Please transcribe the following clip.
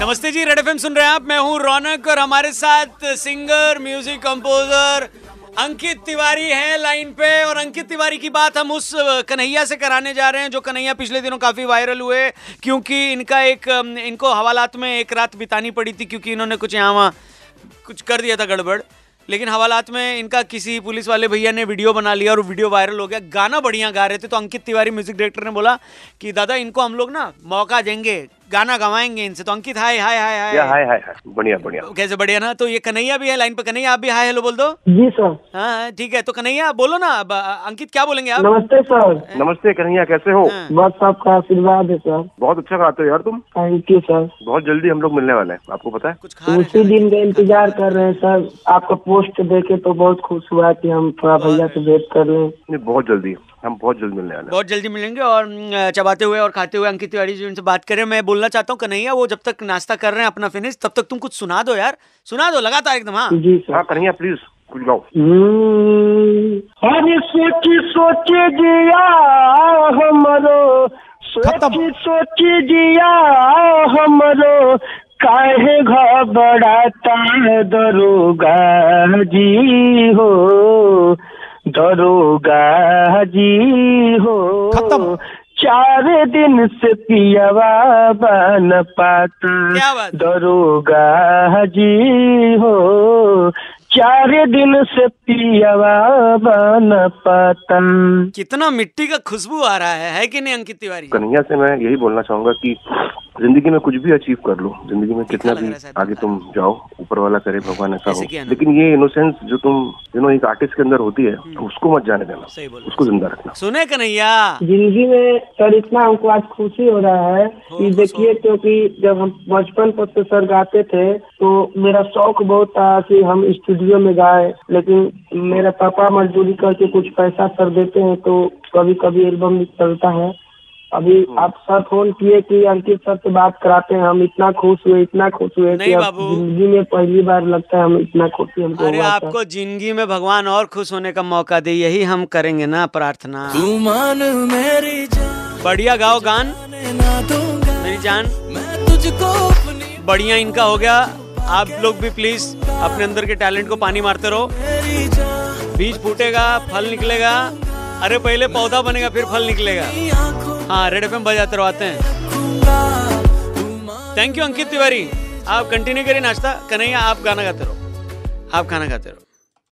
नमस्ते जी red FM सुन रहे हैं आप। मैं हूँ रौनक और हमारे साथ singer music composer Ankit Tiwari है लाइन पे। और अंकित तिवारी की बात हम उस कन्हैया से कराने जा रहे हैं, जो कन्हैया पिछले दिनों काफ़ी वायरल हुए, क्योंकि इनका एक इनको हवालात में एक रात बितानी पड़ी थी, क्योंकि इन्होंने कुछ यहाँ वहाँ कुछ कर दिया था गड़बड़। लेकिन हवालात में इनका किसी पुलिस वाले भैया ने वीडियो बना लिया और वीडियो वायरल हो गया। गाना बढ़िया गा रहे थे तो अंकित तिवारी म्यूज़िक डायरेक्टर ने बोला कि, दादा, इनको हम लोग ना मौका देंगे। गाना गवाएँगे इनसे तो अंकित हाय हाय हाय हाय। हाय हाय हाय। बढ़िया बढ़िया। कैसे बढ़िया ना? तो ये कन्हैया भी है लाइन पे कन्हैया आप भी हाय हेलो बोल दो। जी सर। हाँ हाँ, ठीक है तो कन्हैया बोलो ना अब, अंकित क्या बोलेंगे आप? नमस्ते सर। नमस्ते कन्हैया कैसे हो? हाँ। बस आपका आशीर्वाद है सर। बहुत अच्छा गाते हो यार तुम। थैंक यू सर बहुत जल्दी हम लोग मिलने वाले हैं आपको पता है? कुछ उसी दिन का इंतज़ार कर रहे हैं सर। आपका पोस्ट देखे तो बहुत खुश हुआ की हम थोड़ा भैया से भेंट कर रहे हैं बहुत जल्दी। हम बहुत जल्द मिलने वाले बहुत जल्दी मिलेंगे और चबाते हुए और खाते हुए अंकित तिवारी जी उनसे बात करें मैं बोलना चाहता हूँ कन्हैया वो जब तक नाश्ता कर रहे हैं अपना फिनिश तब तक तुम कुछ सुना दो यार। सुना दो लगातार एकदम हाँ। जी हाँ कन्हैया प्लीज़ कुछ गाओ। हम्म, सोची सोची जिया हमरो। सोची सोची जिया हमरो। काहे घबराता दरोगा जी हो? दरोगा जी हो। खत्म। चार दिन से पियावा बन पाता। दरोगा जी हो। चार दिन से पियावा बन पाता। कितना मिट्टी का खुशबू आ रहा है है कि नहीं अंकित तिवारी? कन्हैया से मैं यही बोलना चाहूँगा कि ज़िंदगी में कुछ भी अचीव कर लो। ज़िंदगी में कितना भी आगे तुम जाओ ऊपर वाला करे भगवान ऐसा हो किया लेकिन ये इनोसेंस जो तुम यू नो एक आर्टिस्ट के अंदर होती है हम्म। उसको मत जाने देना। उसको ज़िंदा रखना। सुने कन्हैया? ज़िंदगी में सर इतना हमको आज खुशी हो रहा है कि देखिए क्योंकि जब हम बचपन पर से सर गाते थे तो मेरा शौक बहुत था कि हम स्टूडियो में गाए। लेकिन मेरा पापा मजदूरी करके कुछ पैसा सर देते हैं तो कभी कभी एल्बम निकलता है। अभी आप सर फ़ोन किए कि अंकित सर से बात कराते हैं हम इतना खुश हुए इतना खुश हुए कि नहीं बाबू। ज़िंदगी में पहली बार लगता है हम इतना खुशी हमको अरे आपको ज़िंदगी में भगवान और खुश होने का मौका दे यही हम करेंगे ना प्रार्थना। मेरी बढ़िया गाओ गान। मेरी जान। मैं तुझको बढ़िया इनका हो गया। आप लोग भी प्लीज़ अपने अंदर के टैलेंट को पानी मारते रहो। बीज फूटेगा फल निकलेगा। अरे पहले पौधा बनेगा फिर फल निकलेगा। हाँ रेड एफ़ बजाते रहते हैं। Thank you Ankit Tiwari. आप कंटिन्यू करिए नाश्ता। कन्हैया, आप गाना गाते रहो। आप खाना खाते रहो।